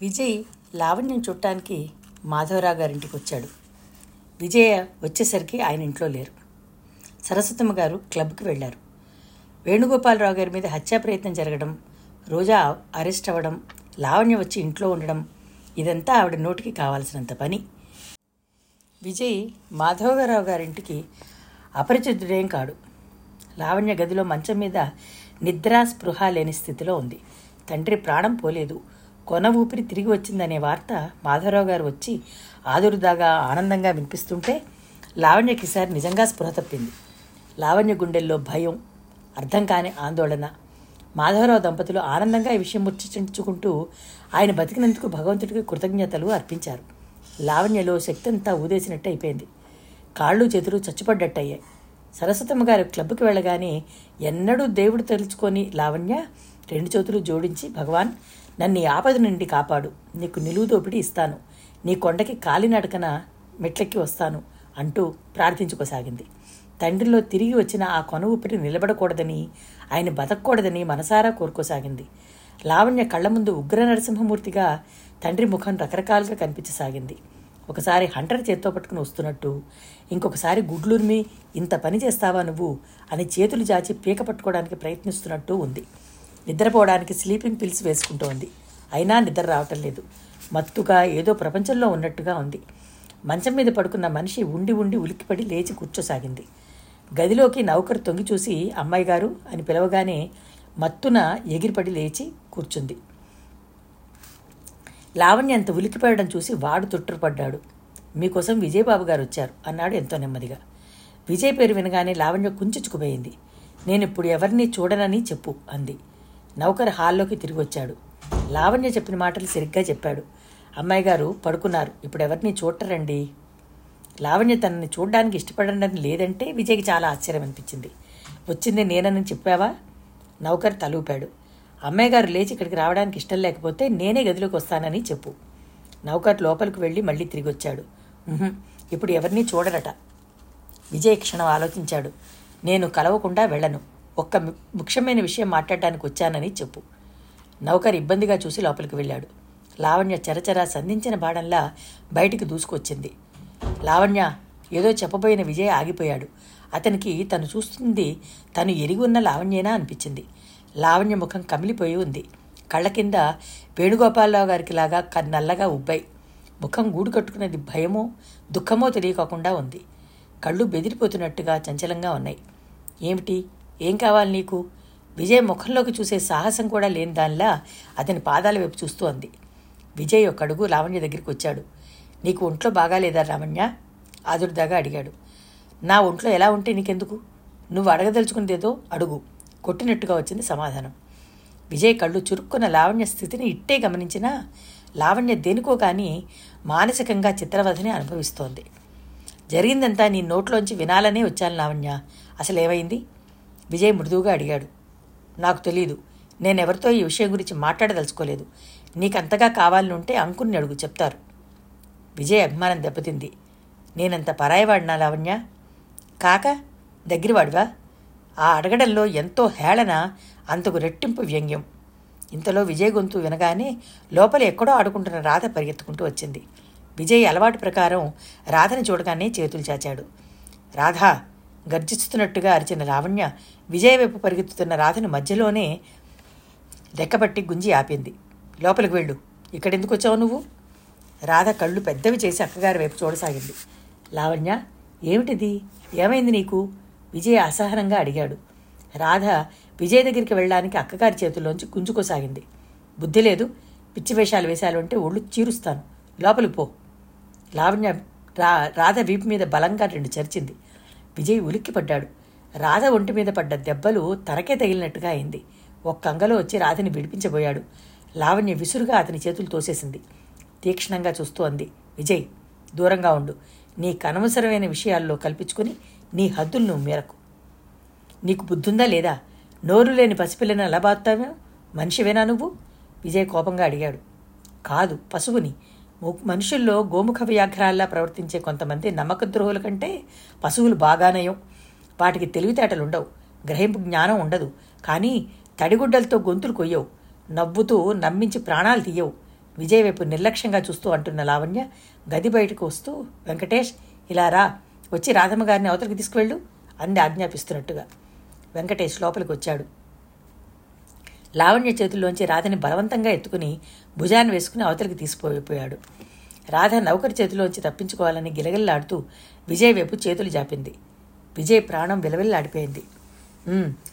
విజయ్ లావణ్యం చూడటానికి మాధవరావు గారింటికి వచ్చాడు. విజయ వచ్చేసరికి ఆయన ఇంట్లో లేరు. సరస్వతమ్మ గారు క్లబ్కి వెళ్ళారు. వేణుగోపాలరావు గారి మీద హత్యా ప్రయత్నం జరగడం రోజా అరెస్ట్ అవ్వడం లావణ్య వచ్చి ఇంట్లో ఉండడం ఇదంతా ఆవిడ నోటికి కావాల్సినంత పని. విజయ్ మాధవరావు గారింటికి అపరిచితుడేం కాడు. లావణ్య గదిలో మంచం మీద నిద్రా స్పృహ లేని స్థితిలో ఉంది. తండ్రి ప్రాణం పోలేదు. కొన ఊపిరి తిరిగి వచ్చిందనే వార్త మాధవరావు గారు వచ్చి ఆదురుదాగా ఆనందంగా వినిపిస్తుంటే లావణ్యకి ఈసారి నిజంగా స్పృహ తప్పింది. లావణ్య గుండెల్లో భయం అర్థం కాని ఆందోళన. మాధవరావు దంపతులు ఆనందంగా ఈ విషయం ముచ్చించుకుంటూ ఆయన బతికినందుకు భగవంతుడికి కృతజ్ఞతలు అర్పించారు. లావణ్యలో శక్తి అంతా ఊదేసినట్టు అయిపోయింది. కాళ్ళు చేతులు చచ్చుపడ్డట్టయ్యాయి. సరస్వతమ్మ గారు క్లబ్కి వెళ్ళగానే ఎన్నడూ దేవుడు తలుచుకొని లావణ్య రెండు చేతులు జోడించి భగవాన్ నన్ను ఈ ఆపద నుండి కాపాడు. నీకు నిలువు దోపిడి ఇస్తాను. నీ కొండకి కాలినడకన మెట్లెక్కి వస్తాను అంటూ ప్రార్థించుకోసాగింది. తండ్రిలో తిరిగి వచ్చిన ఆ కొన ఊపిరి నిలబడకూడదని ఆయన బతకూడదని మనసారా కోరుకోసాగింది. లావణ్య కళ్ళ ముందు ఉగ్ర నరసింహమూర్తిగా తండ్రి ముఖం రకరకాలుగా కనిపించసాగింది. ఒకసారి హంటర్ చేత్తో పట్టుకుని వస్తున్నట్టు ఇంకొకసారి గుడ్లూర్మి ఇంత పని చేస్తావా నువ్వు? అని చేతులు జాచి పీక పట్టుకోవడానికి ప్రయత్నిస్తున్నట్టు ఉంది. నిద్రపోవడానికి స్లీపింగ్ పిల్స్ వేసుకుంటోంది. అయినా నిద్ర రావటం లేదు. మత్తుగా ఏదో ప్రపంచంలో ఉన్నట్టుగా ఉంది. మంచం మీద పడుకున్న మనిషి ఉండి ఉండి ఉలిక్కిపడి లేచి కూర్చోసాగింది. గదిలోకి నౌకరు తొంగి చూసి అమ్మాయి గారు అని పిలవగానే మత్తున ఎగిరిపడి లేచి కూర్చుంది. లావణ్య అంత ఉలిక్కిపడడం చూసి వాడు తుట్టుపడ్డాడు మీకోసం విజయబాబు గారు వచ్చారు అన్నాడు ఎంతో నెమ్మదిగా. విజయ్ పేరు వినగానే లావణ్య కుంచుకుపోయింది నేను ఇప్పుడు ఎవరిని చూడనని చెప్పు అంది. నౌకర్ హాల్లోకి తిరిగి వచ్చాడు లావణ్య చెప్పిన మాటలు సరిగ్గా చెప్పాడు. అమ్మాయి గారు పడుకున్నారు. ఇప్పుడు ఎవరిని చూడరండి? లావణ్య తనని చూడడానికి ఇష్టపడడం లేదంటే విజయ్కి చాలా ఆశ్చర్యం అనిపించింది. వచ్చింది నేనని చెప్పావా? నౌకర్ తలూపాడు. అమ్మాయి గారు లేచి ఇక్కడికి రావడానికి ఇష్టం లేకపోతే నేనే గదిలోకి వస్తానని చెప్పు. నౌకర్ లోపలికి వెళ్ళి మళ్ళీ తిరిగి వచ్చాడు ఇప్పుడు ఎవరిని చూడరట? విజయ్ క్షణం ఆలోచించాడు. నేను కలవకుండా వెళ్ళను. ఒక్క ముఖ్యమైన విషయం మాట్లాడటానికి వచ్చానని చెప్పు. నౌకర్ ఇబ్బందిగా చూసి లోపలికి వెళ్ళాడు. లావణ్య చరచరా సంధించిన బాణంలా బయటికి దూసుకొచ్చింది. లావణ్య ఏదో చెప్పబోయిన విజయ్ ఆగిపోయాడు. అతనికి తను చూస్తుంది తను ఎరిగి ఉన్న లావణ్యేనా అనిపించింది. లావణ్య ముఖం కమిలిపోయి ఉంది. కళ్ళ కింద వేణుగోపాలరావు గారికి లాగా క- నల్లగా ఉబ్బాయి ముఖం గూడు కట్టుకున్నది భయమో దుఃఖమో తెలియకోకుండా ఉంది. కళ్ళు బెదిరిపోతున్నట్టుగా చంచలంగా ఉన్నాయి. ఏమిటి? ఏం కావాలి నీకు? విజయ్ ముఖంలోకి చూసే సాహసం కూడా లేని దానిలా అతని పాదాల వైపు చూస్తూ అంది. విజయ్ ఒక అడుగు లావణ్య దగ్గరికి వచ్చాడు. నీకు ఒంట్లో బాగాలేదా లావణ్య ఆదుర్దాగా అడిగాడు. నా ఒంట్లో ఎలా ఉంటే నీకెందుకు? నువ్వు అడగదలుచుకునేదేదో అడుగు. కొట్టినట్టుగా వచ్చింది సమాధానం. విజయ్ కళ్ళు చురుక్కున్న లావణ్య స్థితిని ఇట్టే గమనించినా లావణ్య దేనికో కానీ మానసికంగా చిత్రవధని అనుభవిస్తోంది. జరిగిందంతా నీ నోట్లోంచి వినాలనే వచ్చాను లావణ్య. అసలు ఏమైంది విజయ్ మృదువుగా అడిగాడు. నాకు తెలీదు. నేనెవరితో ఈ విషయం గురించి మాట్లాడదలుచుకోలేదు. నీకంతగా కావాలని ఉంటే అంకుని అడుగు చెప్తారు. విజయ్ అభిమానం దెబ్బతింది. నేనంత పరాయవాడినా లావణ్య? కాక దగ్గరవాడివా? ఆ అడగడంలో ఎంతో హేళన అంతకు రెట్టింపు వ్యంగ్యం. ఇంతలో విజయ్ గొంతు వినగానే లోపల ఎక్కడో ఆడుకుంటున్న రాధ పరిగెత్తుకుంటూ వచ్చింది. విజయ్ అలవాటు ప్రకారం రాధని చూడగానే చేతులు చాచాడు. రాధా గర్జిస్తున్నట్టుగా అరిచిన లావణ్య విజయవైపు పరిగెత్తుతున్న రాధను మధ్యలోనే రెక్కబట్టి గుంజి ఆపింది. లోపలికి వెళ్ళు. ఇక్కడెందుకు వచ్చావు నువ్వు? రాధ కళ్ళు పెద్దవి చేసి అక్కగారి వైపు చూడసాగింది. లావణ్య ఏమిటిది? ఏమైంది నీకు? విజయ్ అసహనంగా అడిగాడు. రాధ విజయ్ దగ్గరికి వెళ్ళడానికి అక్కగారి చేతుల్లోంచి గుంజుకోసాగింది. బుద్ధి లేదు. పిచ్చి వేషాలు వేశాలు అంటే ఒళ్ళు చీరుస్తాను. లోపలికి పో. లావణ్య రా రాధ వీపు మీద బలంగా రెండు చరిచింది. విజయ్ ఉలిక్కిపడ్డాడు. రాధ ఒంటి మీద పడ్డ దెబ్బలు తనకే తగిలినట్టుగా అయింది. ఒక్క అంగలో వచ్చి రాధని విడిపించబోయాడు. లావణ్య విసురుగా అతని చేతులు తోసేసింది. తీక్షణంగా చూస్తూ అంది విజయ్ దూరంగా ఉండు. నీ కనవసరమైన విషయాల్లో కల్పించుకుని నీ హద్దులను మేరకు. నీకు బుద్ధుందా లేదా? నోరు లేని పసిపిల్లని అలా బాస్తావే మనిషివేనా నువ్వు? విజయ్ కోపంగా అడిగాడు. కాదు పశువుని. మనుషుల్లో గోముఖ వ్యాఘ్రాల్లా ప్రవర్తించే కొంతమంది నమ్మక ద్రోహుల కంటే పశువులు బాగానయం. వాటికి తెలివితేటలుండవు. గ్రహింపు జ్ఞానం ఉండదు. కానీ తడిగుడ్డలతో గొంతులు కొయ్యవు. నవ్వుతూ నమ్మించి ప్రాణాలు తీయవు. విజయ్ వైపు నిర్లక్ష్యంగా చూస్తూ అంటున్న లావణ్య గది బయటకు వస్తూ వెంకటేష్ ఇలా రా. వచ్చి రాధమ్మ గారిని అవతలికి తీసుకువెళ్ళు అంది ఆజ్ఞాపిస్తున్నట్టుగా. వెంకటేష్ లోపలికి వచ్చాడు లావణ్య చేతుల్లోంచి రాధని బలవంతంగా ఎత్తుకుని భుజాన్ని వేసుకుని అవతలికి తీసుకుపోయిపోయాడు రాధ నౌకరి చేతిలోంచి తప్పించుకోవాలని గిలగిల్లాడుతూ విజయ్ వైపు చేతులు జాపింది. విజయ్ ప్రాణం విలవిల్లాడిపోయింది.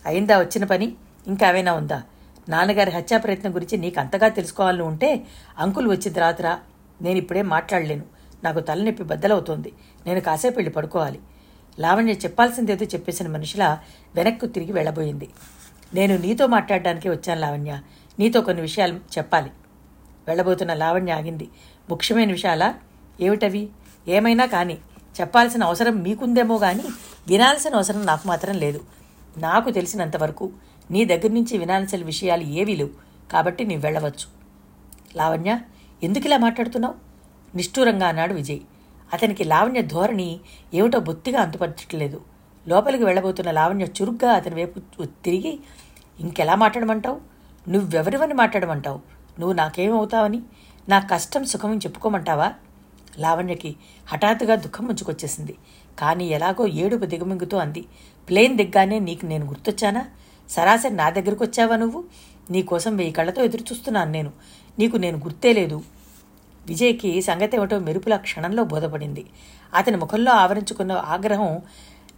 అయిందా వచ్చిన పని? ఇంకా ఏమైనా ఉందా? నాన్నగారి హత్యా ప్రయత్నం గురించి నీకు అంతగా తెలుసుకోవాలని ఉంటే అంకుల్ వచ్చి రాత్రా. నేను ఇప్పుడే మాట్లాడలేను. నాకు తలనొప్పి బద్దలవుతోంది. నేను కాసేపు వెళ్ళి పడుకోవాలి. లావణ్య చెప్పాల్సిందేదో చెప్పేసిన మనిషిలా వెనక్కు తిరిగి వెళ్ళబోయింది. నేను నీతో మాట్లాడడానికి వచ్చాను లావణ్య. నీతో కొన్ని విషయాలు చెప్పాలి. వెళ్ళబోతున్న లావణ్య ఆగింది. ముఖ్యమైన విషయాలా? ఏమిటవి? ఏమైనా కానీ చెప్పాల్సిన అవసరం మీకుందేమో కానీ వినాల్సిన అవసరం నాకు మాత్రం లేదు. నాకు తెలిసినంతవరకు నీ దగ్గర నుంచి వినాల్సిన విషయాలు ఏవీ లేవు. కాబట్టి నీవు వెళ్ళవచ్చు. లావణ్య ఎందుకు ఇలా మాట్లాడుతున్నావు? నిష్ఠూరంగా అన్నాడు విజయ్. అతనికి లావణ్య ధోరణి ఏమిటో బొత్తిగా అంతుపరచట్లేదు. లోపలికి వెళ్ళబోతున్న లావణ్య చురుగ్గా అతని వైపు తిరిగి ఇంకెలా మాట్లాడమంటావు? నువ్వెవరివని మాట్లాడమంటావు? నువ్వు నాకేమవుతావని? నా కష్టం సుఖం చెప్పుకోమంటావా? లావణ్యకి హఠాత్తుగా దుఃఖం ముంచుకొచ్చేసింది. కానీ ఎలాగో ఏడుపు దిగమింగుతూ అంది. ప్లేన్ దిగ్గానే నీకు నేను గుర్తొచ్చానా? సరాసరి నా దగ్గరకు వచ్చావా నువ్వు నీకోసం వెయ్యి కళ్ళతో ఎదురు చూస్తున్నాను నేను. నీకు నేను గుర్తే లేదు. విజయ్కి సంగతి ఏమిటో మెరుపుల క్షణంలో బోధపడింది. అతని ముఖంలో ఆవరించుకున్న ఆగ్రహం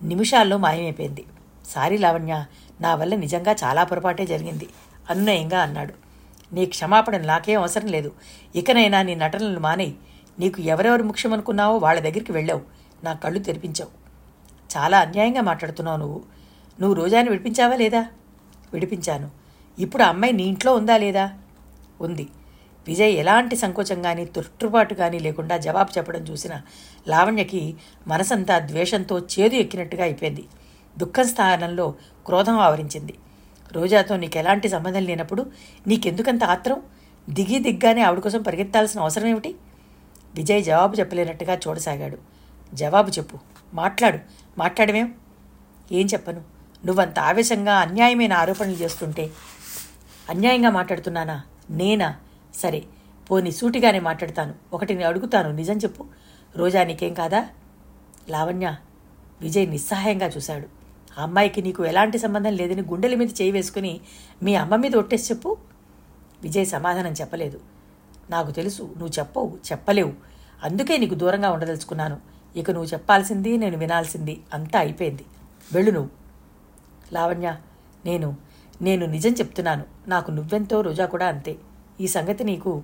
నిమిషాల్లో మాయమైపోయింది. సారీ లావణ్య నా వల్ల నిజంగా చాలా పొరపాటే జరిగింది. అనునయంగా అన్నాడు. నీ క్షమాపణ నాకేం అవసరం లేదు. ఇకనైనా నీ నటనలు మానేయి. నీకు ఎవరెవరు ముఖ్యమనుకున్నావో వాళ్ళ దగ్గరికి వెళ్ళావు. నా కళ్ళు తెరిపించావు. చాలా అన్యాయంగా మాట్లాడుతున్నావు నువ్వు. నువ్వు రోజాని విడిపించావా లేదా? విడిపించాను. ఇప్పుడు అమ్మాయి నీ ఇంట్లో ఉందా లేదా? ఉంది. విజయ్ ఎలాంటి సంకోచం కానీ తొట్టుపాటు కానీ లేకుండా జవాబు చెప్పడం చూసిన లావణ్యకి మనసంతా ద్వేషంతో చేదు ఎక్కినట్టుగా అయిపోయింది. దుఃఖం స్థానంలో క్రోధం ఆవరించింది. రోజాతో నీకు ఎలాంటి సంబంధం లేనప్పుడు నీకెందుకంత ఆత్రం? దిగి దిగ్గానే ఆవిడ కోసం పరిగెత్తాల్సిన అవసరం ఏమిటి? విజయ్ జవాబు చెప్పలేనట్టుగా చూడసాగాడు. జవాబు చెప్పు. మాట్లాడు. మాట్లాడమేం ఏం చెప్పను? నువ్వంత ఆవేశంగా అన్యాయమైన ఆరోపణలు చేస్తుంటే అన్యాయంగా మాట్లాడుతున్నానా? నేనా? సరే పోని సూటిగానే మాట్లాడతాను. ఒకటి నేను అడుగుతాను. నిజం చెప్పు. రోజా నీకేం కాదా? లావణ్య విజయ్ నిస్సహాయంగా చూశాడు. ఆ అమ్మాయికి నీకు ఎలాంటి సంబంధం లేదని గుండెల మీద చేయి వేసుకుని మీ అమ్మ మీద ఒట్టేసి చెప్పు. విజయ్ సమాధానం చెప్పలేదు. నాకు తెలుసు నువ్వు చెప్పవు చెప్పలేవు. అందుకే నీకు దూరంగా ఉండదలుచుకున్నాను. ఇక నువ్వు చెప్పాల్సింది నేను వినాల్సింది అంతా అయిపోయింది. వెళ్ళు నువ్వు. లావణ్య నేను నేను నిజం చెప్తున్నాను. నాకు నువ్వెంతో రోజా కూడా అంతే. ఈ సంగతి నీకు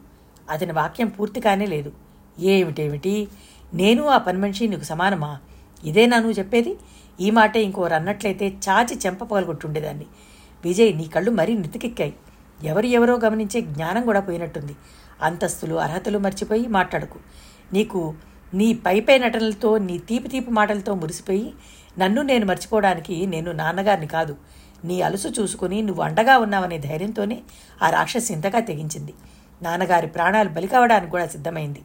అతని వాక్యం పూర్తి కానే లేదు. ఏమిటేమిటి? నేను ఆ పని మనిషి నీకు సమానమా? ఇదేనా నువ్వు చెప్పేది? ఈ మాటే ఇంకోరు అన్నట్లయితే చాచి చెంప పగలగొట్టుండేదాన్ని. విజయ్ నీ కళ్ళు మరీ నితికెక్కాయి ఎవరు ఎవరో గమనించే జ్ఞానం కూడా పోయినట్టుంది. అంతస్తులు అర్హతలు మర్చిపోయి మాట్లాడకు. నీకు నీ పైపై నటనలతో నీ తీపి తీపి మాటలతో మురిసిపోయి నన్ను నేను మర్చిపోవడానికి నేను నాన్నగారిని కాదు. నీ అలుసు చూసుకుని నువ్వు అండగా ఉన్నావనే ధైర్యంతోనే ఆ రాక్షసి ఇంతగా తెగించింది. నాన్నగారి ప్రాణాలు బలి కావడానికి కూడా సిద్ధమైంది.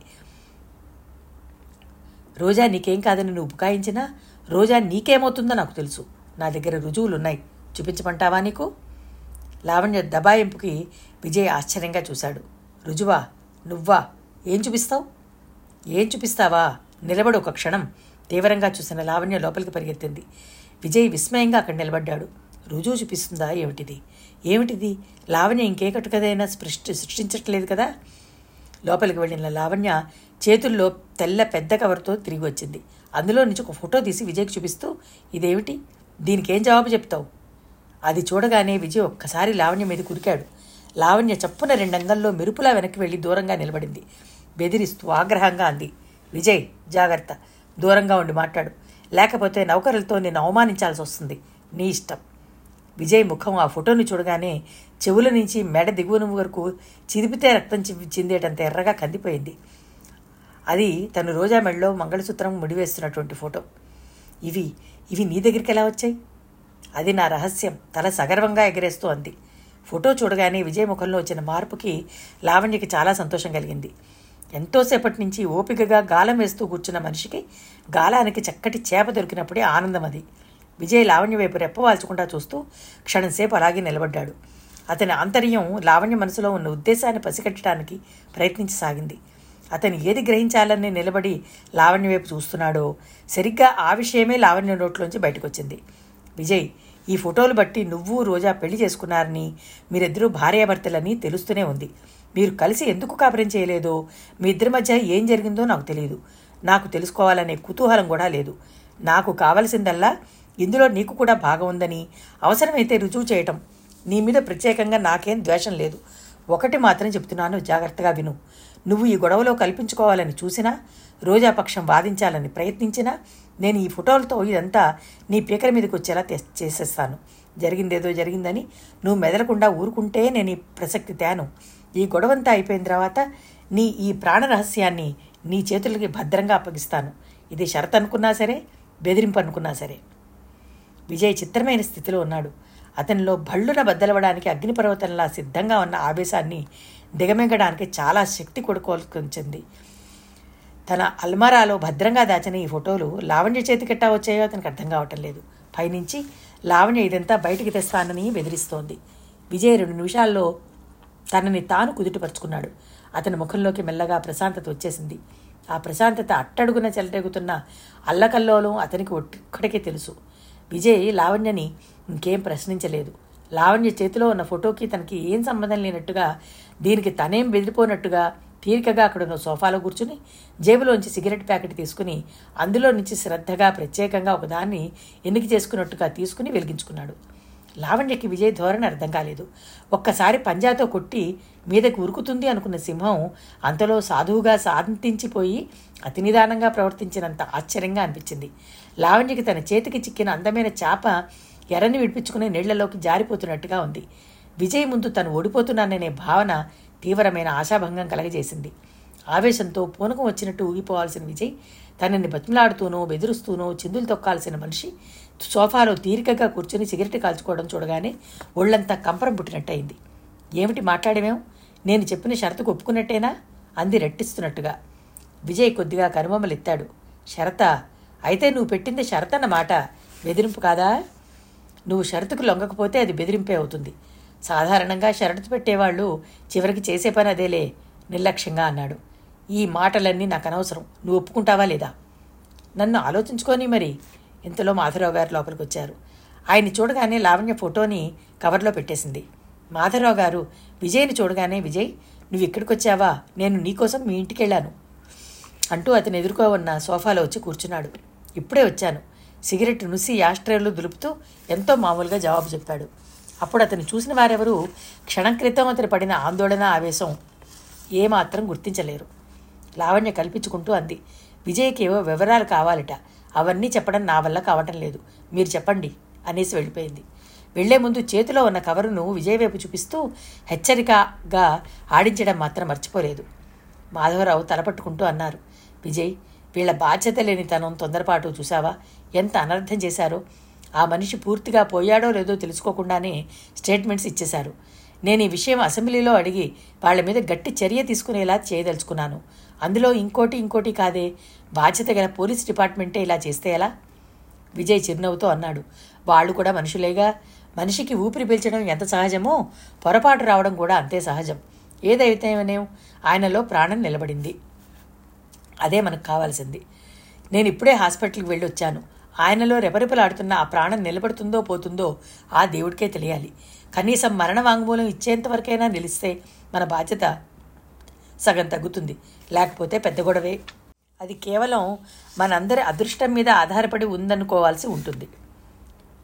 రోజా నీకేం కాదని నువ్వు బుకాయించినా రోజా నీకేమవుతుందో నాకు తెలుసు. నా దగ్గర రుజువులున్నాయి. చూపించమంటావా నీకు? లావణ్య దబాయింపుకి విజయ్ ఆశ్చర్యంగా చూశాడు. రుజువా నువ్వా? ఏం చూపిస్తావు? ఏం చూపిస్తావా? నిలబడి ఒక క్షణం. తీవ్రంగా చూసిన లావణ్య లోపలికి పరిగెత్తింది. విజయ్ విస్మయంగా అక్కడ నిలబడ్డాడు. రుజువు చూపిస్తుందా ఏమిటిది? ఏమిటిది? లావణ్య ఇంకే కట్టుకదైనా సృష్టి సృష్టించట్లేదు కదా? లోపలికి వెళ్ళిన లావణ్య చేతుల్లో తెల్ల పెద్ద కవర్తో తిరిగి వచ్చింది. అందులో నుంచి ఒక ఫోటో తీసి విజయ్కి చూపిస్తూ ఇదేమిటి? దీనికేం జవాబు చెప్తావు? అది చూడగానే విజయ్ ఒక్కసారి లావణ్య మీద కురికాడు. లావణ్య చప్పున రెండంగల్లో మెరుపులా వెనక్కి వెళ్ళి దూరంగా నిలబడింది. బెదిరిస్తూ ఆగ్రహంగా అంది విజయ్ జాగ్రత్త. దూరంగా ఉండి మాట్లాడు. లేకపోతే నౌకరులతో నేను అవమానించాల్సి వస్తుంది. నీ ఇష్టం. విజయ్ ముఖం ఆ ఫోటోని చూడగానే చెవుల నుంచి మెడ దిగువన వరకు చిదిపితే రక్తం చిందేటంత ఎర్రగా కందిపోయింది. అది తను రోజా మెడలో మంగళసూత్రం ముడివేస్తున్నటువంటి ఫోటో. ఇవి ఇవి నీ దగ్గరికి ఎలా వచ్చాయి? అది నా రహస్యం. తల సగర్వంగా ఎగరేస్తూ అంది. ఫోటో చూడగానే విజయ్ ముఖంలో వచ్చిన మార్పుకి లావణ్యకి చాలా సంతోషం కలిగింది. ఎంతోసేపటి నుంచి ఓపికగా గాలం వేస్తూ కూర్చున్న మనిషికి గాలానికి చక్కటి చేప దొరికినప్పుడే ఆనందం అది. విజయ్ లావణ్య వైపు రెప్పవాల్చకుండా చూస్తూ క్షణంసేపు అలాగే నిలబడ్డాడు. అతని ఆంతర్యం లావణ్య మనసులో ఉన్న ఉద్దేశాన్ని పసిగట్టడానికి ప్రయత్నించసాగింది. అతను ఏది గ్రహించాలని నిలబడి లావణ్య వైపు చూస్తున్నాడో సరిగ్గా ఆ విషయమే లావణ్య నోట్లోంచి బయటకొచ్చింది. విజయ్ ఈ ఫోటోలు బట్టి నువ్వు రోజా పెళ్ళి చేసుకున్నారని మీరిద్దరూ భార్యాభర్తలని తెలుస్తూనే ఉంది. మీరు కలిసి ఎందుకు కాపురం చేయలేదో మీ ఇద్దరి మధ్య ఏం జరిగిందో నాకు తెలియదు. నాకు తెలుసుకోవాలనే కుతూహలం కూడా లేదు. నాకు కావలసిందల్లా ఇందులో నీకు కూడా భాగం ఉందని అవసరమైతే రుజువు చేయటం. నీ మీద ప్రత్యేకంగా నాకేం ద్వేషం లేదు. ఒకటి మాత్రం చెప్తున్నాను జాగ్రత్తగా విను. నువ్వు ఈ గొడవలో కల్పించుకోవాలని చూసినా రోజాపక్షం వాదించాలని ప్రయత్నించినా నేను ఈ ఫోటోలతో ఇదంతా నీ పీకల మీదకి వచ్చేలా తె- చేసేస్తాను. జరిగిందేదో జరిగిందని నువ్వు మెదలకుండా ఊరుకుంటే నేను ఈ ప్రసక్తి తేను. ఈ గొడవంతా అయిపోయిన తర్వాత నీ ఈ ప్రాణ రహస్యాన్ని నీ చేతులకి భద్రంగా అప్పగిస్తాను. ఇది షరత్ అనుకున్నా సరే బెదిరింపు అనుకున్నా సరే. విజయ్ చిత్రమైన స్థితిలో ఉన్నాడు. అతనిలో భళ్ళున బద్దలవడానికి అగ్నిపర్వతంలా సిద్ధంగా ఉన్న ఆవేశాన్ని దిగమింగడానికి చాలా శక్తి కొడుకోల్కొంచింది. తన అల్మారాలో భద్రంగా దాచిన ఈ ఫోటోలు లావణ్య చేతికెట్టా వచ్చాయో అతనికి అర్థం కావటం లేదు. పైనుంచి లావణ్య ఇదంతా బయటికి తెస్తానని బెదిరిస్తోంది. విజయ్ రెండు నిమిషాల్లో తనని తాను కుదుటపరుచుకున్నాడు. అతని ముఖంలోకి మెల్లగా ప్రశాంతత వచ్చేసింది. ఆ ప్రశాంతత అట్టడుగున చెలరేగుతున్న అల్లకల్లోలం అతనికి ఒక్కడికే తెలుసు. విజయ్ లావణ్యని ఇంకేం ప్రశ్నించలేదు. లావణ్య చేతిలో ఉన్న ఫోటోకి తనకి ఏం సంబంధం లేనట్టుగా దీనికి తనేం బెదిరిపోనట్టుగా తీరికగా అక్కడున్న సోఫాలో కూర్చుని జేబులోంచి సిగరెట్ ప్యాకెట్ తీసుకుని అందులో నుంచి శ్రద్ధగా ప్రత్యేకంగా ఒకదాన్ని ఎన్నిక చేసుకున్నట్టుగా తీసుకుని వెలిగించుకున్నాడు. లావణ్యకి విజయ్ ధోరణి అర్థం కాలేదు. ఒక్కసారి పంజాతో కొట్టి మీదకి ఉరుకుతుంది అనుకున్న సింహం అంతలో సాధువుగా శాంతించిపోయి అతి నిదానంగా ప్రవర్తించినంత ఆశ్చర్యంగా అనిపించింది. లావణ్యకి తన చేతికి చిక్కిన అందమైన చేప ఎర్రని విడిపించుకుని నీళ్ళలోకి జారిపోతున్నట్టుగా ఉంది. విజయ్ ముందు తను ఓడిపోతున్నాననే భావన తీవ్రమైన ఆశాభంగం కలగజేసింది. ఆవేశంతో పూనకం వచ్చినట్టు ఊగిపోవాల్సిన విజయ్ తనని బతిమలాడుతూనో బెదిరిస్తూనో చిందులు తొక్కాల్సిన మనిషి సోఫాలో తీరికగా కూర్చుని సిగరెట్ కాల్చుకోవడం చూడగానే ఒళ్ళంతా కంపరం పుట్టినట్టయింది. ఏమిటి మాట్లాడమేం? నేను చెప్పిన షరతుకు ఒప్పుకున్నట్టేనా? అంది రెట్టిస్తున్నట్టుగా. విజయ్ కొద్దిగా కనుమమ్మలెత్తాడు షరత అయితే నువ్వు పెట్టింది షరత్ అన్నమాట బెదిరింపు కాదా? నువ్వు షరతుకు లొంగకపోతే అది బెదిరింపే అవుతుంది. సాధారణంగా షరతు పెట్టేవాళ్ళు చివరికి చేసే పని అదేలే నిర్లక్ష్యంగా అన్నాడు. ఈ మాటలన్నీ నాకు అనవసరం. నువ్వు ఒప్పుకుంటావా లేదా? నన్ను ఆలోచించుకొని మరి. ఇంతలో మాధవరావు గారు లోపలికి వచ్చారు. ఆయన్ని చూడగానే లావణ్య ఫోటోని కవర్లో పెట్టేసింది. మాధవరావు గారు విజయ్ని చూడగానే విజయ్ నువ్వు ఇక్కడికి వచ్చావా? నేను నీకోసం మీ ఇంటికి వెళ్ళాను. అంటూ అతను ఎదుర్కో ఉన్న సోఫాలో వచ్చి కూర్చున్నాడు. ఇప్పుడే వచ్చాను. సిగరెట్ నుసి యాస్ట్రేలు దులుపుతూ ఎంతో మామూలుగా జవాబు చెప్పాడు. అప్పుడు అతను చూసిన వారెవరూ క్షణం క్రితం అతను పడిన ఆందోళన ఆవేశం ఏమాత్రం గుర్తించలేరు. లావణ్య కల్పించుకుంటూ అంది విజయ్కి ఏవో వివరాలు కావాలట. అవన్నీ చెప్పడం నా వల్ల కావటం లేదు. మీరు చెప్పండి అనేసి వెళ్ళిపోయింది. వెళ్ళే ముందు చేతిలో ఉన్న కవరును విజయ్ వైపు చూపిస్తూ హెచ్చరికగా ఆడించడం మాత్రం మర్చిపోలేదు. మాధవరావు తలపట్టుకుంటూ అన్నారు విజయ్ వీళ్ళ బాధ్యత లేని తనం తొందరపాటు చూసావా ఎంత అనర్థం చేశారో? ఆ మనిషి పూర్తిగా పోయాడో లేదో తెలుసుకోకుండానే స్టేట్మెంట్స్ ఇచ్చేశారు. నేను ఈ విషయం అసెంబ్లీలో అడిగి వాళ్ళ మీద గట్టి చర్య తీసుకునేలా చేయదలుచుకున్నాను. అందులో ఇంకోటి ఇంకోటి కాదే బాధ్యత గల పోలీస్ డిపార్ట్మెంటే ఇలా చేస్తే ఎలా? విజయ్ చిరునవ్వుతో అన్నాడు. వాళ్ళు కూడా మనుషులేగా? మనిషికి ఊపిరి పీల్చడం ఎంత సహజమో పొరపాటు రావడం కూడా అంతే సహజం. ఏదైతేనేం ఆయనలో ప్రాణం నిలబడింది. అదే మనకు కావాల్సింది. నేను ఇప్పుడే హాస్పిటల్కి వెళ్ళి వచ్చాను ఆయనలో రెపరెపలాడుతున్న ఆ ప్రాణం నిలబడుతుందో పోతుందో ఆ దేవుడికే తెలియాలి. కనీసం మరణ వాంగ్మూలం ఇచ్చేంతవరకైనా నిలిస్తే మన బాధ్యత సగం తగ్గుతుంది. లేకపోతే పెద్ద గొడవే. అది కేవలం మనందరి అదృష్టం మీద ఆధారపడి ఉందనుకోవాల్సి ఉంటుంది.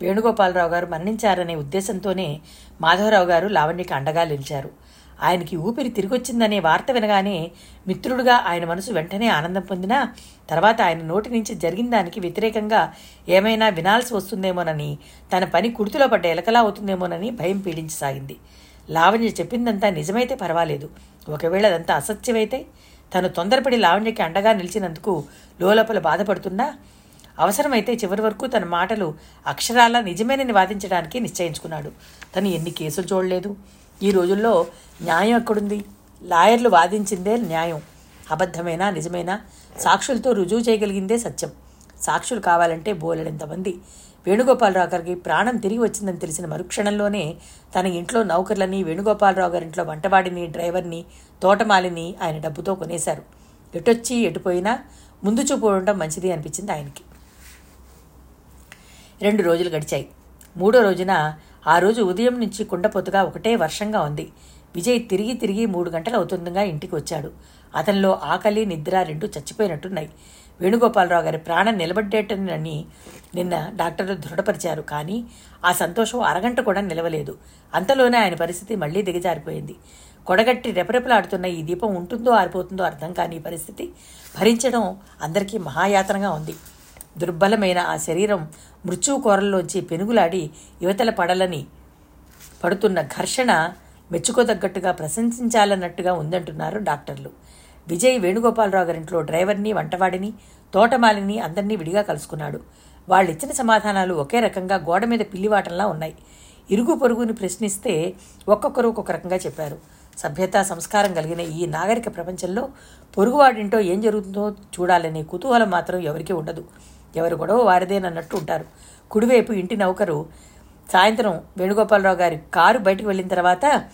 వేణుగోపాలరావు గారు మరణించారనే ఉద్దేశంతోనే మాధవరావు గారు లావణ్యకి అండగా నిలిచారు. ఆయనకి ఊపిరి తిరిగొచ్చిందనే వార్త వినగానే మిత్రుడుగా ఆయన మనసు వెంటనే ఆనందం పొందినా తర్వాత ఆయన నోటి నుంచి జరిగిన దానికి వ్యతిరేకంగా ఏమైనా వినాల్సి వస్తుందేమోనని తన పని కుర్తిలో పడ్డ ఎలకలా అవుతుందేమోనని భయం పీడించసాగింది. లావణ్య చెప్పిందంతా నిజమైతే పర్వాలేదు. ఒకవేళ అదంతా అసత్యమైతే తను తొందరపడి లావణ్యకి అండగా నిలిచినందుకు లోలోపల బాధపడుతున్నా అవసరమైతే చివరి వరకు తన మాటలు అక్షరాల నిజమేనని వాదించడానికి నిశ్చయించుకున్నాడు. తను ఎన్ని కేసులు చూడలేదు. ఈ రోజుల్లో న్యాయం ఎక్కడుంది? లాయర్లు వాదించిందే న్యాయం. అబద్ధమైనా నిజమైనా సాక్షులతో రుజువు చేయగలిగిందే సత్యం. సాక్షులు కావాలంటే బోలెడంతమంది. వేణుగోపాలరావు గారికి ప్రాణం తిరిగి వచ్చిందని తెలిసిన మరుక్షణంలోనే తన ఇంట్లో నౌకర్లని వేణుగోపాలరావు గారింట్లో వంటవాడిని డ్రైవర్ని తోటమాలిని ఆయన డబ్బుతో కొనేశారు. ఎటొచ్చి ఎటుపోయినా ముందు చూపు ఉండడం మంచిది అనిపించింది ఆయనకి. రెండు రోజులు గడిచాయి. మూడో రోజున ఆ రోజు ఉదయం నుంచి కుండపోతుగా ఒకటే వర్షంగా ఉంది. విజయ్ తిరిగి తిరిగి మూడు గంటలు అవుతుండగా ఇంటికి వచ్చాడు. అతనిలో ఆకలి నిద్ర రెండు చచ్చిపోయినట్టున్నాయి. వేణుగోపాలరావు గారి ప్రాణం నిలబడ్డేటని నిన్న డాక్టర్లు దృఢపరిచారు. కానీ ఆ సంతోషం అరగంట కూడా నిలవలేదు. అంతలోనే ఆయన పరిస్థితి మళ్ళీ దిగజారిపోయింది. కొడగట్టి రెపరెపలాడుతున్న ఈ దీపం ఉంటుందో ఆరిపోతుందో అర్థం కాని పరిస్థితి భరించడం అందరికీ మహాయాతనగా ఉంది. దుర్బలమైన ఆ శరీరం మృత్యువు కోరల్లోంచి పెనుగులాడి యువతల పడలని పడుతున్న ఘర్షణ మెచ్చుకోదగ్గట్టుగా ప్రశంసించాలన్నట్టుగా ఉందంటున్నారు డాక్టర్లు. విజయ్ వేణుగోపాలరావు గారింట్లో డ్రైవర్ని వంటవాడిని తోటమాలిని అందరినీ విడిగా కలుసుకున్నాడు. వాళ్ళిచ్చిన సమాధానాలు ఒకే రకంగా గోడ మీద పిల్లివాటంలా ఉన్నాయి. ఇరుగు పొరుగుని ప్రశ్నిస్తే ఒక్కొక్కరు ఒక్కొక్క రకంగా చెప్పారు. సభ్యత సంస్కారం కలిగిన ఈ నాగరిక ప్రపంచంలో పొరుగువాడింటో ఏం జరుగుతుందో చూడాలనే కుతూహలం మాత్రం ఎవరికీ ఉండదు. ఎవరు గొడవ వారిదేనన్నట్టు ఉంటారు. కుడివైపు ఇంటి నౌకరు సాయంత్రం వేణుగోపాలరావు గారి కారు బయటకు వెళ్ళిన తర్వాత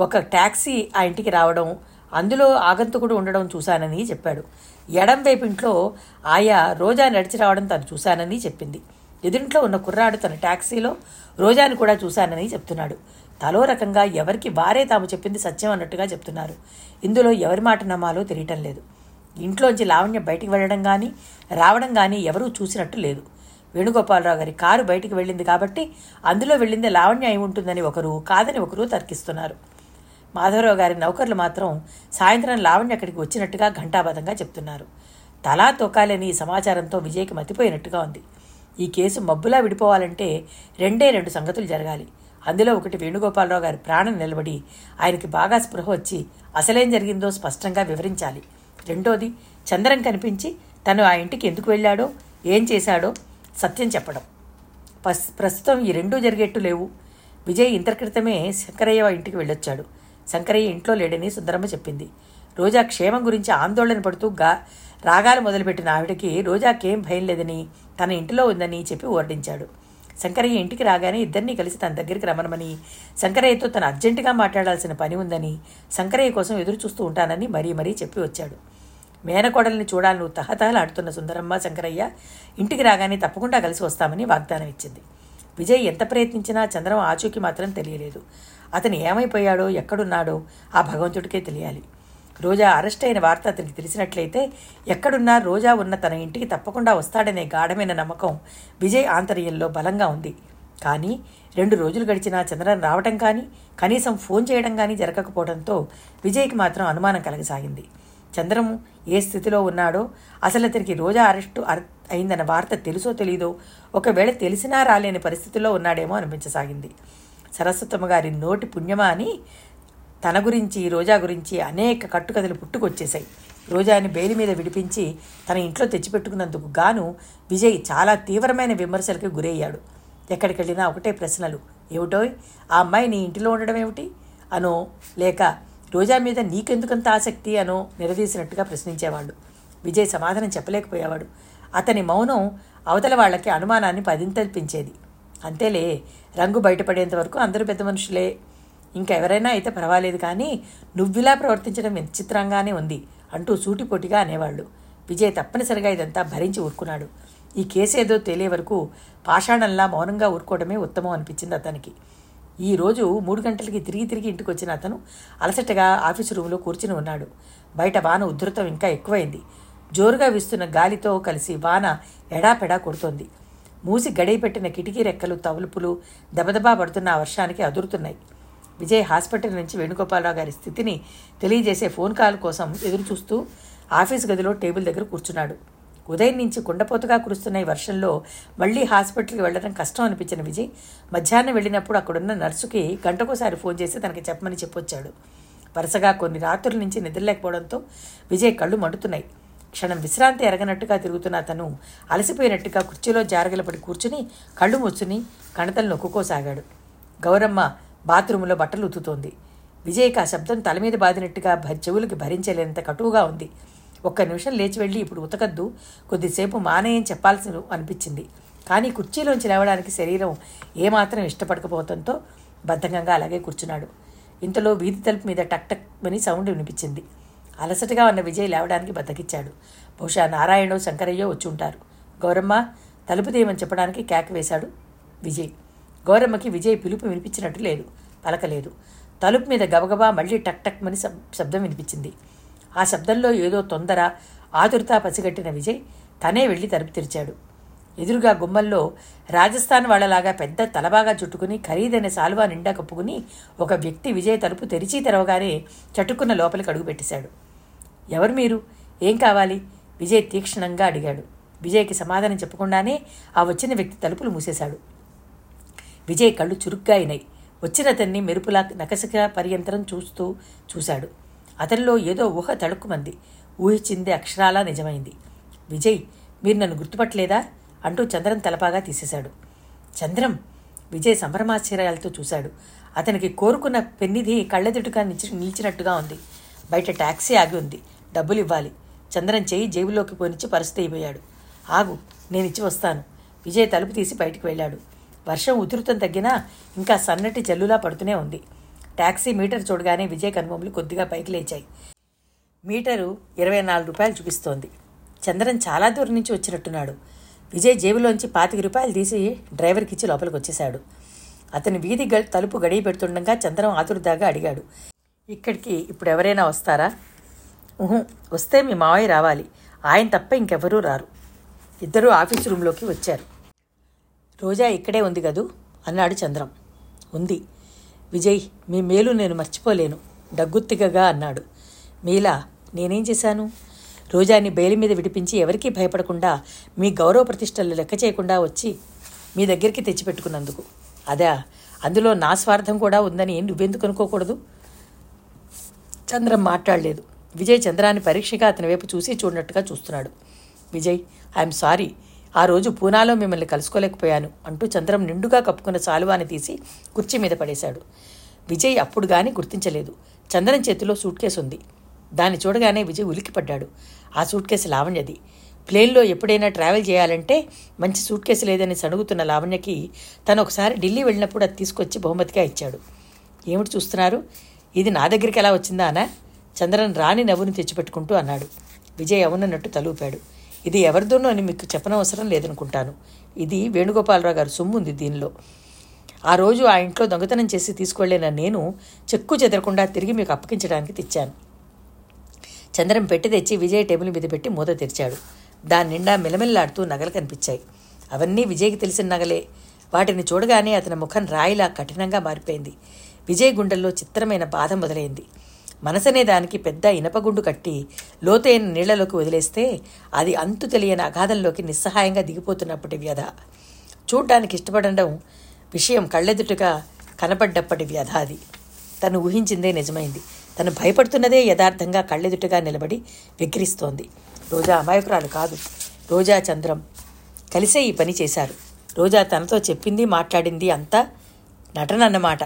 ఒక ట్యాక్సీ ఆ ఇంటికి రావడం అందులో ఆగంతుకుడు ఉండడం చూశానని చెప్పాడు. ఎడం వైపు ఇంట్లో ఆయా రోజా నడిచి రావడం తను చూశానని చెప్పింది. ఎదురింట్లో ఉన్న కుర్రాడు తన ట్యాక్సీలో రోజాని కూడా చూశానని చెప్తున్నాడు. తలో రకంగా ఎవరికి వారే తాము చెప్పింది సత్యం అన్నట్టుగా చెప్తున్నారు. ఇందులో ఎవరి మాట నమ్మాలో తెలియటం లేదు. ఇంట్లోంచి లావణ్య బయటికి వెళ్ళడం కానీ రావడం కానీ ఎవరూ చూసినట్టు లేదు. వేణుగోపాలరావు గారి కారు బయటికి వెళ్ళింది కాబట్టి అందులో వెళ్ళింది లావణ్య అయి ఉంటుందని ఒకరు కాదని ఒకరు తర్కిస్తున్నారు. మాధవరావు గారి నౌకర్లు మాత్రం సాయంత్రం లావణ్య అక్కడికి వచ్చినట్టుగా ఘంటాబద్ధంగా చెప్తున్నారు. తలా తొక్కాలని ఈ సమాచారంతో విజయ్కి మతిపోయినట్టుగా ఉంది. ఈ కేసు మబ్బులా విడిపోవాలంటే రెండే రెండు సంగతులు జరగాలి. అందులో ఒకటి వేణుగోపాలరావు గారి ప్రాణం నిలబడి ఆయనకి బాగా స్పృహ వచ్చి అసలేం జరిగిందో స్పష్టంగా వివరించాలి. రెండోది చంద్రం కనిపించి తను ఆ ఇంటికి ఎందుకు వెళ్ళాడో ఏం చేశాడో సత్యం చెప్పడం. ప్రస్తుతం ఈ రెండూ జరిగేట్టు లేవు. విజయ్ ఇంత క్రితమే శంకరయ్య ఇంటికి వెళ్ళొచ్చాడు. శంకరయ్య ఇంట్లో లేడని సుందరమ్మ చెప్పింది. రోజా క్షేమం గురించి ఆందోళన పడుతూ గా రాగాలు మొదలుపెట్టిన ఆవిడకి రోజాకేం భయం లేదని తన ఇంటిలో ఉందని చెప్పి ఓర్డించాడు శంకరయ్య ఇంటికి రాగానే ఇద్దరినీ కలిసి తన దగ్గరికి రమ్మనమని శంకరయ్యతో తను అర్జెంటుగా మాట్లాడాల్సిన పని ఉందని శంకరయ్య కోసం ఎదురు చూస్తూ ఉంటానని మరీ మరీ చెప్పి వచ్చాడు. మేనకోడల్ని చూడాలని తహతహలాడుతున్న సుందరమ్మ శంకరయ్య ఇంటికి రాగానే తప్పకుండా కలిసి వస్తామని వాగ్దానం ఇచ్చింది. విజయ్ ఎంత ప్రయత్నించినా చంద్రం ఆచూకీ మాత్రం తెలియలేదు. అతను ఏమైపోయాడో ఎక్కడున్నాడో ఆ భగవంతుడికే తెలియాలి. రోజా అరెస్ట్ అయిన వార్త అతనికి తెలిసినట్లయితే ఎక్కడున్నా రోజా ఉన్న తన ఇంటికి తప్పకుండా వస్తాడనే గాఢమైన నమ్మకం విజయ్ ఆంతర్యంలో బలంగా ఉంది. కానీ రెండు రోజులు గడిచినా చంద్రన్ రావటం కానీ కనీసం ఫోన్ చేయడం కానీ జరగకపోవడంతో విజయ్కి మాత్రం అనుమానం కలగసాగింది. చంద్రము ఏ స్థితిలో ఉన్నాడో అసలు అతనికి రోజా అరెస్టు అయిందన్న వార్త తెలుసో తెలీదో ఒకవేళ తెలిసినా రాలేని పరిస్థితిలో ఉన్నాడేమో అనిపించసాగింది. సరస్వతమ్మ గారి నోటి పుణ్యమా అని తన గురించి రోజా గురించి అనేక కట్టుకథలు పుట్టుకొచ్చేశాయి. రోజాని బెయిల్ మీద విడిపించి తన ఇంట్లో తెచ్చిపెట్టుకున్నందుకు గాను విజయ్ చాలా తీవ్రమైన విమర్శలకు గురయ్యాడు. ఎక్కడికి వెళ్ళినా ఒకటే ప్రశ్నలు. ఏమిటో ఆ అమ్మాయి నీ ఇంటిలో ఉండడం ఏమిటి అనో లేక రోజా మీద నీకెందుకంత ఆసక్తి అనో నిలదీసినట్టుగా ప్రశ్నించేవాళ్ళు విజయ్ సమాధానం చెప్పలేకపోయేవాడు. అతని మౌనం అవతల వాళ్ళకి అనుమానాన్ని పదింతల్పించేది. అంతేలే రంగు బయటపడేంత వరకు అందరూ పెద్ద మనుషులే. ఇంకెవరైనా అయితే పర్వాలేదు కానీ నువ్విలా ప్రవర్తించడం విచిత్రంగానే ఉంది అంటూ సూటిపోటిగా అనేవాళ్ళు. విజయ్ తప్పనిసరిగా ఇదంతా భరించి ఊరుకున్నాడు. ఈ కేసు ఏదో తెలియ వరకు పాషాణంలా మౌనంగా ఊరుకోవడమే ఉత్తమం అనిపించింది అతనికి. ఈ రోజు మూడు గంటలకి తిరిగి తిరిగి ఇంటికి వచ్చిన అతను అలసటగా ఆఫీసు రూమ్లో కూర్చుని ఉన్నాడు. బయట వాన ఉధృతం ఇంకా ఎక్కువైంది. జోరుగా వీస్తున్న గాలితో కలిసి వాన ఎడాపెడా కొడుతోంది. మూసి గడియ పెట్టిన కిటికీ రెక్కలు తలుపులు దబదబా పడుతున్న ఆ వర్షానికి అదురుతున్నాయి. విజయ్ హాస్పిటల్ నుంచి వేణుగోపాలరావు గారి స్థితిని తెలియజేసే ఫోన్ కాల్ కోసం ఎదురు చూస్తూ ఆఫీస్ గదిలో టేబుల్ దగ్గర కూర్చున్నాడు. ఉదయం నుంచి కుండపోతగా కురుస్తున్న ఈ వర్షంలో మళ్ళీ హాస్పిటల్కి వెళ్ళడం కష్టం అనిపించిన విజయ్ మధ్యాహ్నం వెళ్ళినప్పుడు అక్కడున్న నర్సుకి గంటకోసారి ఫోన్ చేసి తనకి చెప్పమని చెప్పొచ్చాడు. వరుసగా కొన్ని రాత్రుల నుంచి నిద్రలేకపోవడంతో విజయ్ కళ్ళు మండుతున్నాయి. క్షణం విశ్రాంతి ఎరగనట్టుగా తిరుగుతున్న అతను అలసిపోయినట్టుగా కుర్చీలో జారగలపడి కూర్చుని కళ్ళు ముచ్చుని కణతలు నొక్కుకోసాగాడు. గౌరమ్మ బాత్రూంలో బట్టలు ఉతుతోంది విజయ్కి ఆ శబ్దం తల మీద బాదినట్టుగా చెవులకి భరించలేనంత కటువుగా ఉంది. ఒక్క నిమిషం లేచి వెళ్ళి ఇప్పుడు ఉతకద్దు. కొద్దిసేపు మానేయం చెప్పాల్సి అనిపించింది. కానీ కుర్చీలోంచి లేవడానికి శరీరం ఏమాత్రం ఇష్టపడకపోవడంతో బద్ధకంగా అలాగే కూర్చున్నాడు. ఇంతలో వీధి తలుపు మీద టక్ టక్ అని సౌండ్ వినిపించింది. అలసటగా ఉన్న విజయ్ లేవడానికి బద్దకిచ్చాడు. బహుశా నారాయణో శంకరయ్యో వచ్చి ఉంటారు. గౌరమ్మ తలుపు తీయమని చెప్పడానికి కేక వేశాడు విజయ్. గౌరమ్మకి విజయ్ పిలుపు వినిపించినట్టు లేదు పలకలేదు. తలుపు మీద గబగబా మళ్ళీ టక్ టక్ మని శబ్- శబ్దం వినిపించింది. ఆ శబ్దంలో ఏదో తొందర ఆతురత పసిగట్టిన విజయ్ తనే వెళ్ళి తలుపు తెరిచాడు. ఎదురుగా గుమ్మల్లో రాజస్థాన్ వాళ్ళలాగా పెద్ద తలబాగా చుట్టుకుని ఖరీదైన సాలువా నిండా కప్పుకుని ఒక వ్యక్తి విజయ్ తలుపు తెరిచి తెరవగానే చటుక్కున్న లోపలికి అడుగుపెట్టేశాడు ఎవరు మీరు? ఏం కావాలి? విజయ్ తీక్షణంగా అడిగాడు. విజయ్కి సమాధానం చెప్పకుండానే ఆ వచ్చిన వ్యక్తి తలుపులు మూసేశాడు. విజయ్ కళ్ళు చురుగ్గా అయినాయి. వచ్చిన అతన్ని మెరుపులా నకసక పర్యంతరం చూస్తూ చూశాడు. అతనిలో ఏదో ఊహ తడుక్కుమంది ఊహించింది అక్షరాలా నిజమైంది. విజయ్ మీరు నన్ను గుర్తుపట్టలేదా? అంటూ చంద్రం తలపాగా తీసేశాడు. చంద్రం విజయ్ సంభ్రమాశ్చర్యాలతో చూశాడు. అతనికి కోరుకున్న పెన్నిధి కళ్ళెదుటుగా నిలిచి నిలిచినట్టుగా ఉంది. బయట టాక్సీ ఆగి ఉంది. డబ్బులు ఇవ్వాలి. చంద్రం చేయి జేబులోకి పోనిచ్చి పరిస్థితి అయిపోయాడు. ఆగు నేను ఇచ్చి వస్తాను. విజయ్ తలుపు తీసి బయటికి వెళ్ళాడు. వర్షం ఉధృతం తగ్గినా ఇంకా సన్నటి జల్లులా పడుతూనే ఉంది. ట్యాక్సీ మీటర్ చూడగానే విజయ్ కనుబొమ్మలు కొద్దిగా పైకి లేచాయి. మీటరు ఇరవై నాలుగు రూపాయలు చూపిస్తోంది. చంద్రన్ చాలా దూరం నుంచి వచ్చినట్టున్నాడు. విజయ్ జేబులోంచి పాతిక రూపాయలు తీసి డ్రైవర్కి ఇచ్చి లోపలికి వచ్చేశాడు అతని వీధి గ- తలుపు గడియ పెడుతుండగా చంద్రం ఆతురుదాగా అడిగాడు. ఇక్కడికి ఇప్పుడు ఎవరైనా వస్తారా? ఊహు వస్తే మీ మావయ్య రావాలి. ఆయన తప్ప ఇంకెవరూ రారు. ఇద్దరూ ఆఫీస్ రూమ్లోకి వచ్చారు. రోజా ఇక్కడే ఉంది కదూ? అన్నాడు చంద్రం. ఉంది. విజయ్ మీ మేలు నేను మర్చిపోలేను. దగ్గుత్తిగగా అన్నాడు. మీలా నేనేం చేశాను? రోజాని బెయిల్ మీద విడిపించి ఎవరికీ భయపడకుండా మీ గౌరవ ప్రతిష్టలు లెక్క చేయకుండా వచ్చి మీ దగ్గరికి తెచ్చిపెట్టుకున్నందుకు. అదా అందులో నా స్వార్థం కూడా ఉందని నువ్వెందుకు అనుకోకూడదు? చంద్రం మాట్లాడలేదు. విజయ్ చంద్రాన్ని పరీక్షగా అతని వైపు చూసి చూడనట్టుగా చూస్తున్నాడు. Vijay I'm sorry. ఆ రోజు పూనాలో మిమ్మల్ని కలుసుకోలేకపోయాను అంటూ చంద్రం నిండుగా కప్పుకున్న సాలువాని తీసి కుర్చీ మీద పడేశాడు. విజయ్ అప్పుడు గాని గుర్తించలేదు. చంద్రం చేతిలో సూట్ కేసు ఉంది. దాన్ని చూడగానే విజయ్ ఉలిక్కిపడ్డాడు ఆ సూట్ కేసు లావణ్యది. ప్లేన్లో ఎప్పుడైనా ట్రావెల్ చేయాలంటే మంచి సూట్ కేసు లేదని సణుగుతున్న లావణ్యకి తను ఒకసారి ఢిల్లీ వెళ్ళినప్పుడు అది తీసుకొచ్చి బహుమతిగా ఇచ్చాడు. ఏమిటి చూస్తున్నారు? ఇది నా దగ్గరికి ఎలా వచ్చిందా అనా? చంద్రన్ రాని నవ్వుని తెచ్చిపెట్టుకుంటూ అన్నాడు. విజయ్ అవునన్నట్టు తలూపాడు. ఇది ఎవరిదోనో అని మీకు చెప్పనవసరం లేదనుకుంటాను. ఇది వేణుగోపాలరావు గారు సొమ్ము ఉంది దీనిలో. ఆ రోజు ఆ ఇంట్లో దొంగతనం చేసి తీసుకువెళ్ళిన నేను చెక్కు చెదరకుండా తిరిగి మీకు అప్పగించడానికి తెచ్చాను. చంద్రం పెట్టి తెచ్చి విజయ్ టేబుల్ మీద పెట్టి మూత తెరిచాడు. దాని నిండా మిలమిల్లాడుతూ నగలు కనిపించాయి. అవన్నీ విజయ్కి తెలిసిన నగలే. వాటిని చూడగానే అతని ముఖం రాయిలా కఠినంగా మారిపోయింది. విజయ్ గుండెల్లో చిత్రమైన బాధ మొదలైంది. మనసనే దానికి పెద్ద ఇనపగుండు కట్టి లోతైన నీళ్ళలోకి వదిలేస్తే అది అంతు తెలియని అగాధంలోకి నిస్సహాయంగా దిగిపోతున్నప్పటి వ్యధ. చూడ్డానికి ఇష్టపడడం విషయం కళ్ళెదుటగా కనపడ్డప్పటి వ్యధ అది. తను ఊహించిందే నిజమైంది. తను భయపడుతున్నదే యథార్థంగా కళ్ళెదుటగా నిలబడి విక్రిస్తోంది రోజా అమాయకురాలు కాదు. రోజా చంద్రం. కలిసే ఈ పని చేశారు. రోజా తనతో చెప్పింది మాట్లాడింది అంతా నటన అన్నమాట